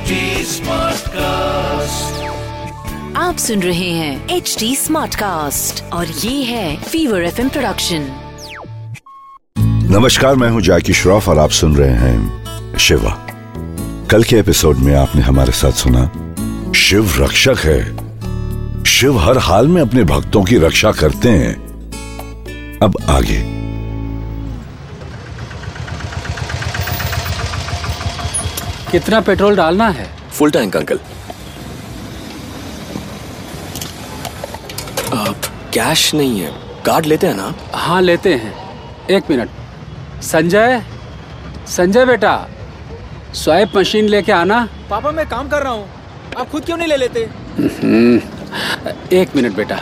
HD Smartcast. आप सुन रहे हैं एच डी स्मार्ट कास्ट और ये है फीवर एफ़ प्रोडक्शन नमस्कार मैं हूँ जैकी श्रॉफ और आप सुन रहे हैं शिवा। कल के एपिसोड में आपने हमारे साथ सुना शिव रक्षक है। शिव हर हाल में अपने भक्तों की रक्षा करते हैं। अब आगे। कितना पेट्रोल डालना है? फुल टैंक अंकल आप कैश नहीं है. कार्ड लेते हैं ना हाँ लेते हैं. एक मिनट. संजय? संजय बेटा स्वाइप मशीन लेके आना. पापा मैं काम कर रहा हूँ. आप खुद क्यों नहीं ले लेते? एक मिनट बेटा.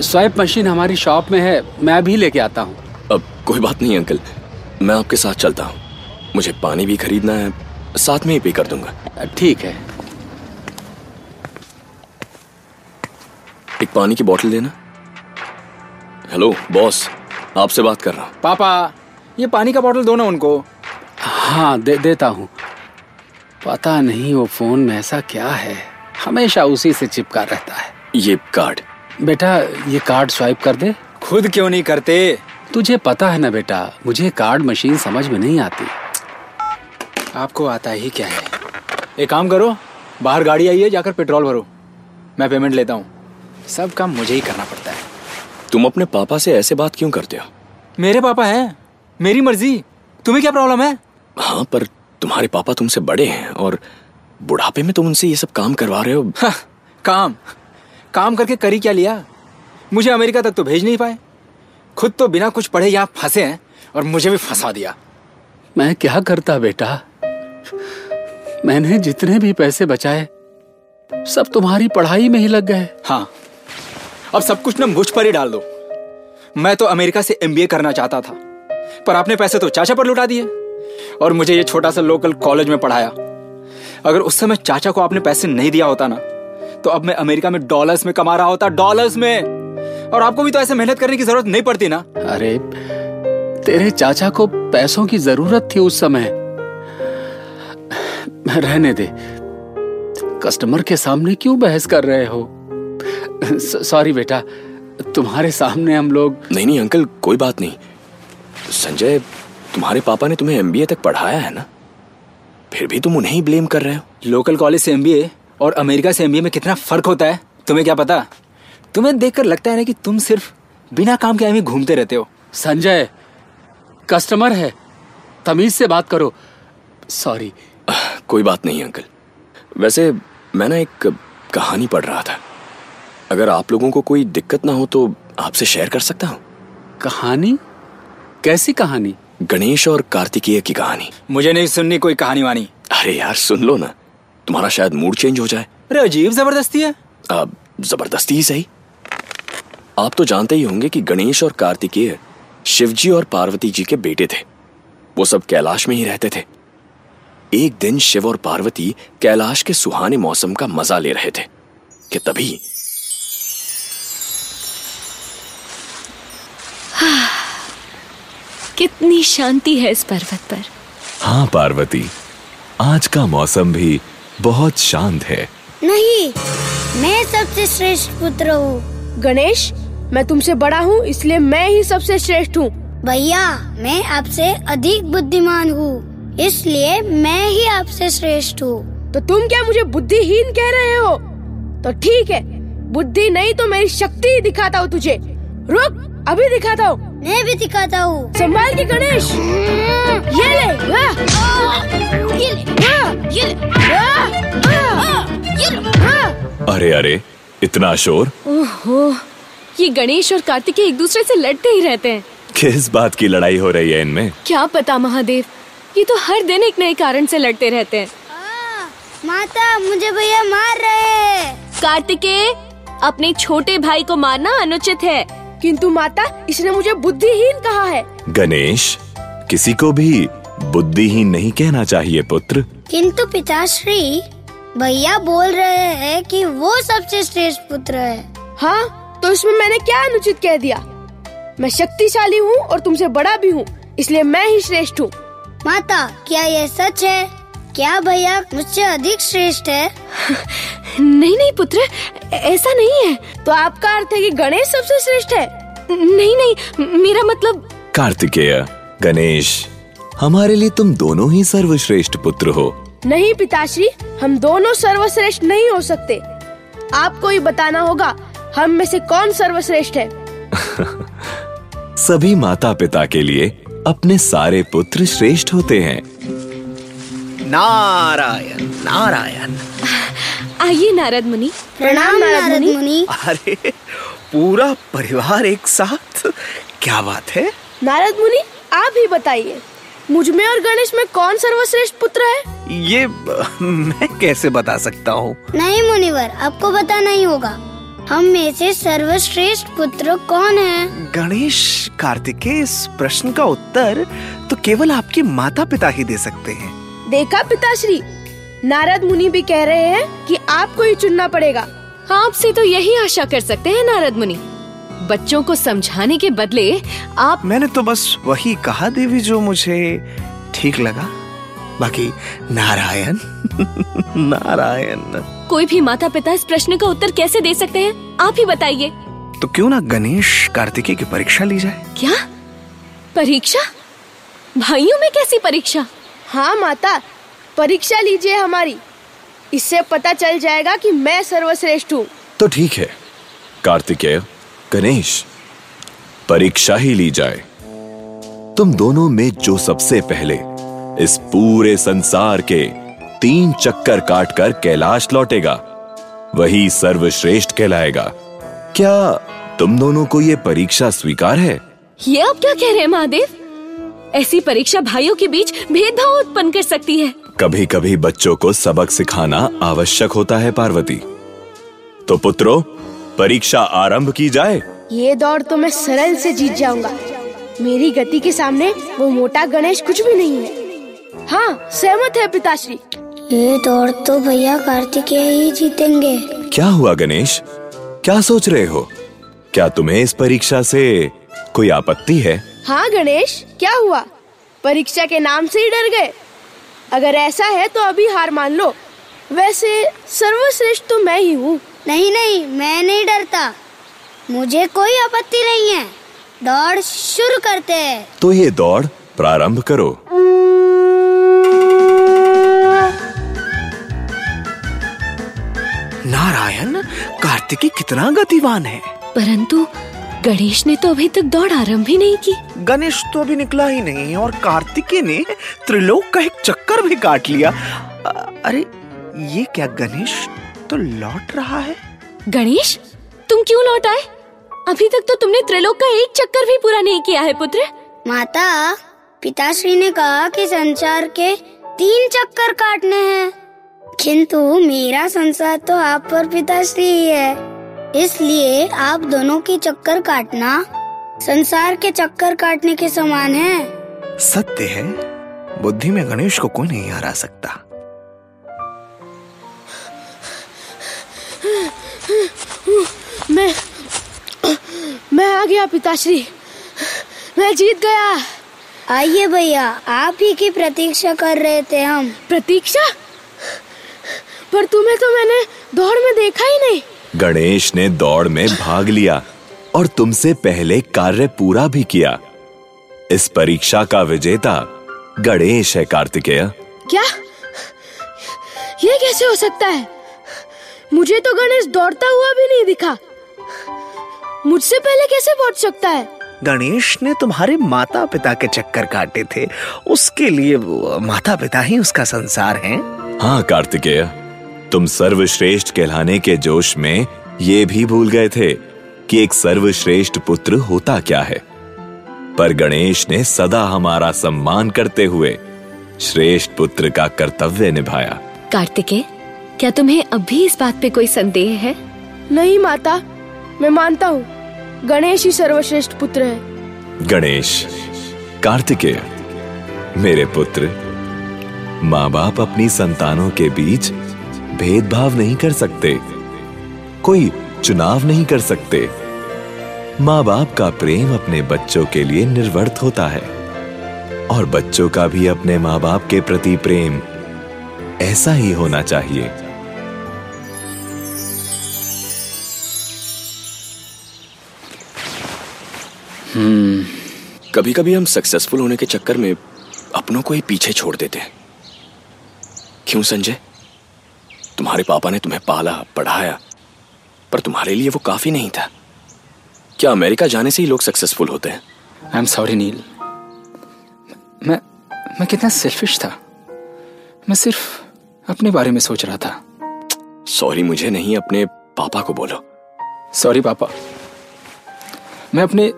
स्वाइप मशीन हमारी शॉप में है. मैं भी लेके आता हूँ. अब कोई बात नहीं अंकल मैं आपके साथ चलता हूँ. मुझे पानी भी खरीदना है साथ में ही पे कर दूँगा। ठीक है। एक पानी की बोतल देना। हेलो बॉस आपसे बात कर रहा हूँ। पापा ये पानी का बोतल दो ना उनको। हाँ दे देता हूँ। पता नहीं वो फ़ोन में ऐसा क्या है। हमेशा उसी से चिपका रहता है। ये कार्ड बेटा ये कार्ड स्वाइप कर दे। खुद क्यों नहीं करते? तुझे पता है ना बेटा मुझे कार्ड मशीन समझ में नहीं आती। आपको आता ही क्या है? एक काम करो बाहर गाड़ी आई है जाकर पेट्रोल भरो। मैं पेमेंट लेता हूँ। सब काम मुझे ही करना पड़ता है। तुम अपने पापा से ऐसे बात क्यों करते हो? मेरे पापा हैं। मेरी मर्ज़ी। तुम्हें क्या प्रॉब्लम है? हाँ पर तुम्हारे पापा तुमसे बड़े हैं और बुढ़ापे में तुम उनसे ये सब काम करवा रहे हो। हा, काम। काम करके करी क्या लिया? मुझे अमेरिका तक तो भेज नहीं पाए। खुद तो बिना कुछ पढ़े यहाँ फंसे हैं और मुझे भी फंसा दिया। मैं क्या करता बेटा? मैंने जितने भी पैसे बचाए सब तुम्हारी पढ़ाई में ही लग गए। हाँ। अब सब कुछ ना मुझ पर ही डाल दो। मैं तो अमेरिका से एमबीए करना चाहता था पर आपने पैसे तो चाचा पर लुटा दिए। और मुझे ये छोटा सा लोकल कॉलेज में पढ़ाया। अगर उस समय चाचा को आपने पैसे नहीं दिया होता ना तो अब मैं अमेरिका में डॉलर्स में कमा रहा होता डॉलर्स में। और आपको भी तो ऐसे मेहनत करने की ज़रूरत नहीं पड़ती ना। अरे तेरे चाचा को पैसों की ज़रूरत थी उस समय। रहने दे। कस्टमर के सामने क्यों बहस कर रहे हो? सॉरी बेटा तुम्हारे सामने हम लोग नहीं नहीं अंकल कोई बात नहीं। संजय तुम्हारे पापा ने तुम्हें एमबीए तक पढ़ाया है ना? फिर भी तुम उन्हें ही ब्लेम कर रहे हो। लोकल कॉलेज से एमबीए और अमेरिका से एमबीए में कितना फ़र्क होता है? तुम्हें क्या पता? तुम्हें देखकर लगता है ना कि तुम सिर्फ़ बिना काम के आए घूमते रहते हो। संजय कस्टमर है तमीज से बात करो। सॉरी कोई बात नहीं अंकल। वैसे मैं ना एक कहानी पढ़ रहा था। अगर आप लोगों को कोई दिक्कत ना हो तो आपसे शेयर कर सकता हूँ? कहानी? कैसी कहानी? गणेश और कार्तिकेय की कहानी। मुझे नहीं सुननी कोई कहानी वानी। अरे यार सुन लो ना। तुम्हारा शायद मूड चेंज हो जाए। अरे अजीब ज़बरदस्ती है। अब ज़बरदस्ती ही सही। आप तो जानते ही होंगे कि गणेश और कार्तिकेय शिवजी और पार्वती जी के बेटे थे। वो सब कैलाश में ही रहते थे। एक दिन शिव और पार्वती कैलाश के सुहाने मौसम का मज़ा ले रहे थे कि तभी कितनी शांति है इस पर्वत पर। हाँ पार्वती आज का मौसम भी बहुत शांत है। नहीं मैं सबसे श्रेष्ठ पुत्र हूँ। गणेश मैं तुमसे बड़ा हूँ इसलिए मैं ही सबसे श्रेष्ठ हूँ। भैया मैं आपसे अधिक बुद्धिमान हूँ। इसलिए मैं ही आपसे श्रेष्ठ हूँ। तो तुम क्या मुझे बुद्धिहीन कह रहे हो? तो ठीक है बुद्धि नहीं तो मेरी शक्ति ही दिखाता हूँ तुझे। रुक अभी दिखाता हूँ। मैं भी दिखाता हूँ। संभाल के गणेश। ये ले वाह! ये ले, वाह! ये ले, वाह! वाह! ये ले। अरे अरे इतना शोर? ओहो ये गणेश और कार्तिकेय एक दूसरे से लड़ते ही रहते हैं। किस बात की लड़ाई हो रही है इनमें? क्या पता महादेव। ये तो हर दिन एक नए कारण से लड़ते रहते हैं। आ, माता मुझे भैया मार रहे हैं। कार्तिकेय अपने छोटे भाई को मारना अनुचित है। किंतु माता इसने मुझे बुद्धिहीन कहा है। गणेश किसी को भी बुद्धिहीन नहीं कहना चाहिए पुत्र। किंतु पिताश्री भैया बोल रहे हैं कि वो सबसे श्रेष्ठ पुत्र है। हाँ तो इसमें मैंने क्या अनुचित कह दिया? मैं शक्तिशाली हूँ और तुमसे बड़ा भी हूँ इसलिए मैं ही श्रेष्ठ हूँ। माता क्या यह सच है? क्या भैया मुझसे अधिक श्रेष्ठ है? नहीं नहीं पुत्र ऐसा नहीं है। तो आपका अर्थ है कि गणेश सबसे श्रेष्ठ है? नहीं नहीं मेरा मतलब कार्तिकेय गणेश हमारे लिए तुम दोनों ही सर्वश्रेष्ठ पुत्र हो। नहीं पिताश्री हम दोनों सर्वश्रेष्ठ नहीं हो सकते। आपको ही बताना होगा हम में से कौन सर्वश्रेष्ठ है? सभी माता पिता के लिए अपने सारे पुत्र श्रेष्ठ होते हैं। नारायण नारायण। आइए नारद मुनि। प्रणाम नारद मुनि। अरे पूरा परिवार एक साथ? क्या बात है? नारद मुनि आप ही बताइए मुझमें और गणेश में कौन सर्वश्रेष्ठ पुत्र है? ये मैं कैसे बता सकता हूँ? नहीं मुनिवर आपको बताना ही होगा। हम में से सर्वश्रेष्ठ पुत्र कौन है? गणेश कार्तिकेय इस प्रश्न का उत्तर तो केवल आपके माता पिता ही दे सकते हैं। देखा पिताश्री? नारद मुनि भी कह रहे हैं कि आपको ही चुनना पड़ेगा। आपसे तो यही आशा कर सकते हैं नारद मुनि। बच्चों को समझाने के बदले आप मैंने तो बस वही कहा देवी जो मुझे ठीक लगा। बाकी नारायण नारायण। कोई भी माता पिता इस प्रश्न का उत्तर कैसे दे सकते हैं? आप ही बताइए। तो क्यों ना गणेश कार्तिकेय की परीक्षा ली जाए? क्या? परीक्षा? भाइयों में कैसी परीक्षा? हाँ माता परीक्षा लीजिए हमारी। इससे पता चल जाएगा कि मैं सर्वश्रेष्ठ हूँ। तो ठीक है। कार्तिकेय गणेश परीक्षा ही ली जाए। तुम दोनों में जो सबसे पहले इस पूरे संसार के तीन चक्कर काटकर कैलाश लौटेगा। वही सर्वश्रेष्ठ कहलाएगा। क्या तुम दोनों को ये परीक्षा स्वीकार है? ये आप क्या कह रहे हैं महादेव? ऐसी परीक्षा भाइयों के बीच भेदभाव उत्पन्न कर सकती है। कभी कभी बच्चों को सबक सिखाना आवश्यक होता है पार्वती। तो पुत्रो परीक्षा आरंभ की जाए। ये दौड़ तो मैं सरल से जीत जाऊँगा। मेरी गति के सामने वो मोटा गणेश कुछ भी नहीं है। हाँ सहमत है पिताश्री। ये दौड़ तो भैया कार्तिकेय ही जीतेंगे। क्या हुआ गणेश? क्या सोच रहे हो? क्या तुम्हें इस परीक्षा से कोई आपत्ति है? हाँ गणेश क्या हुआ? परीक्षा के नाम से ही डर गए। अगर ऐसा है तो अभी हार मान लो। वैसे सर्वश्रेष्ठ तो मैं ही हूँ। नहीं नहीं मैं नहीं डरता। मुझे कोई आपत्ति नहीं है। दौड़ शुरू करते हैं। तो ये दौड़ प्रारंभ करो। नारायण कार्तिकी कितना गतिवान है। परंतु गणेश ने तो अभी तक दौड़ आरंभ ही नहीं की। गणेश तो अभी निकला ही नहीं और कार्तिकी ने त्रिलोक का एक चक्कर भी काट लिया। अरे ये क्या गणेश तो लौट रहा है? गणेश तुम क्यों लौट आए? अभी तक तो तुमने त्रिलोक का एक चक्कर भी पूरा नहीं किया है पुत्र। माता पिताश्री ने कहा कि संसार के तीन चक्कर काटने हैं। किंतु मेरा संसार तो आप पर पिताश्री ही है। इसलिए आप दोनों की चक्कर काटना संसार के चक्कर काटने के समान है। सत्य है बुद्धि में गणेश को कोई नहीं हरा सकता। मैं मैं आ गया पिताश्री। मैं जीत गया। आइए भैया आप ही की प्रतीक्षा कर रहे थे हम। प्रतीक्षा? पर तुम्हें तो मैंने दौड़ में देखा ही नहीं। गणेश ने दौड़ में भाग लिया और तुमसे पहले कार्य पूरा भी किया। इस परीक्षा का विजेता गणेश है कार्तिकेय। क्या? ये कैसे हो सकता है? मुझे तो गणेश दौड़ता हुआ भी नहीं दिखा। मुझसे पहले कैसे पहुँच सकता है? गणेश ने तुम्हारे माता पिता के चक्कर काटे थे। उसके लिए माता पिता ही उसका संसार है। हाँ कार्तिकेय। तुम सर्वश्रेष्ठ कहलाने के जोश में ये भी भूल गए थे कि एक सर्वश्रेष्ठ पुत्र होता क्या है। पर गणेश ने सदा हमारा सम्मान करते हुए श्रेष्ठ पुत्र का कर्तव्य निभाया। कार्तिकेय क्या तुम्हें अब भी इस बात पे कोई संदेह है? नहीं माता मैं मानता हूँ गणेश ही सर्वश्रेष्ठ पुत्र है। गणेश कार्तिकेय मेरे पुत्र माँ बाप अपनी संतानों के बीच भेदभाव नहीं कर सकते। कोई चुनाव नहीं कर सकते। माँ बाप का प्रेम अपने बच्चों के लिए निर्वर्त होता है। और बच्चों का भी अपने माँ बाप के प्रति प्रेम ऐसा ही होना चाहिए। हम्म कभी कभी हम सक्सेसफुल होने के चक्कर में अपनों को ही पीछे छोड़ देते हैं। क्यों, संजय? तुम्हारे पापा ने तुम्हें पाला पढ़ाया पर तुम्हारे लिए वो काफ़ी नहीं था। क्या अमेरिका जाने से ही लोग सक्सेसफुल होते हैं? आई एम सॉरी नील मैं मैं कितना सेल्फिश था। मैं सिर्फ़ अपने बारे में सोच रहा था। सॉरी मुझे नहीं अपने पापा को बोलो। सॉरी पापा। मैं अपने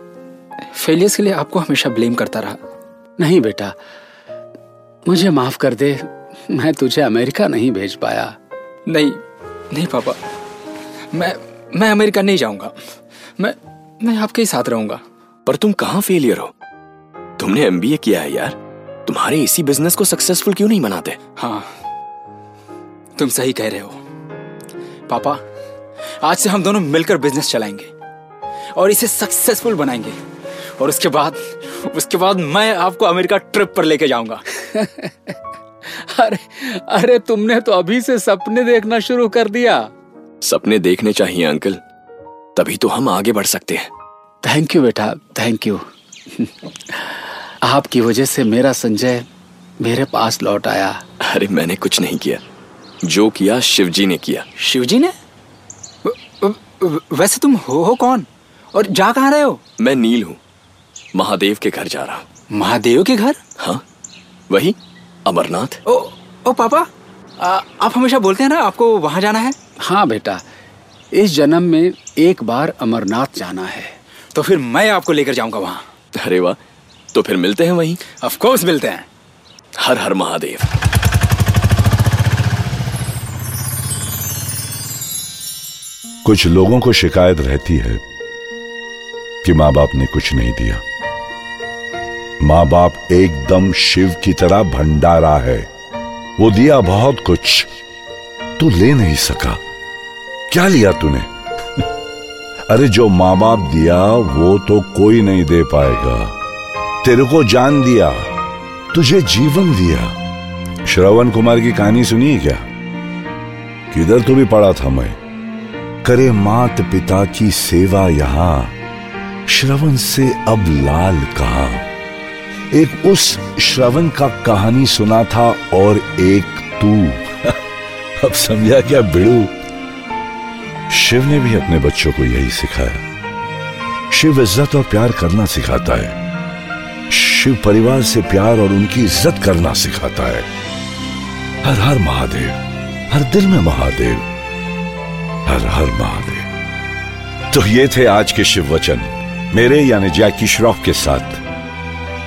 फेलियर्स के लिए आपको हमेशा ब्लेम करता रहा। नहीं बेटा मुझे माफ़ कर दे मैं तुझे अमेरिका नहीं भेज पाया। नहीं नहीं पापा। मैं मैं अमेरिका नहीं जाऊँगा। मैं मैं आपके ही साथ रहूँगा। पर तुम कहाँ फेलियर हो? तुमने एमबीए किया है यार। तुम्हारे इसी बिज़नेस को सक्सेसफुल क्यों नहीं बनाते हाँ तुम सही कह रहे हो। पापा आज से हम दोनों मिलकर बिज़नेस चलाएँगे और इसे सक्सेसफुल बनाएँगे। और उसके बाद उसके बाद मैं आपको अमेरिका ट्रिप पर लेके जाऊँगा। अरे अरे तुमने तो अभी से सपने देखना शुरू कर दिया। सपने देखने चाहिए अंकल। तभी तो हम आगे बढ़ सकते हैं। थैंक यू बेटा थैंक यू आपकी वजह से मेरा संजय मेरे पास लौट आया। अरे मैंने कुछ नहीं किया। जो किया शिवजी ने किया। शिवजी ने? व- व- वैसे तुम हो, हो कौन? और जा कहाँ रहे हो? मैं नील हूँ। महादेव के घर जा रहा हूँ। महादेव के घर? हाँ वही। अमरनाथ। ओ ओ पापा आ, आप हमेशा बोलते हैं ना आपको वहाँ जाना है? हाँ बेटा। इस जन्म में एक बार अमरनाथ जाना है। तो फिर मैं आपको लेकर जाऊँगा वहाँ। अरे वाह तो फिर मिलते हैं वहीं। ऑफ़ कोर्स मिलते हैं। हर हर महादेव। कुछ लोगों को शिकायत रहती है कि माँ बाप ने कुछ नहीं दिया। माँ बाप एकदम शिव की तरह भंडारा है। वो दिया बहुत कुछ। तू ले नहीं सका। क्या लिया तूने? अरे जो माँ बाप दिया, वो तो कोई नहीं दे पाएगा। तेरे को जान दिया, तुझे जीवन दिया। श्रवण कुमार की कहानी सुनी क्या? किधर तू भी पढ़ा था मैं। करे मात पिता की सेवा यहाँ। श्रवण से अब लाल कहा? एक उस श्रवण का कहानी सुना था और एक तू। अब समझा क्या बिड़ू? शिव ने भी अपने बच्चों को यही सिखाया। शिव इज़्ज़त और प्यार करना सिखाता है। शिव परिवार से प्यार और उनकी इज़्ज़त करना सिखाता है। हर हर महादेव, हर दिल में महादेव, हर हर महादेव। तो ये थे आज के शिव वचन। मेरे यानी जैकी श्रॉफ के साथ।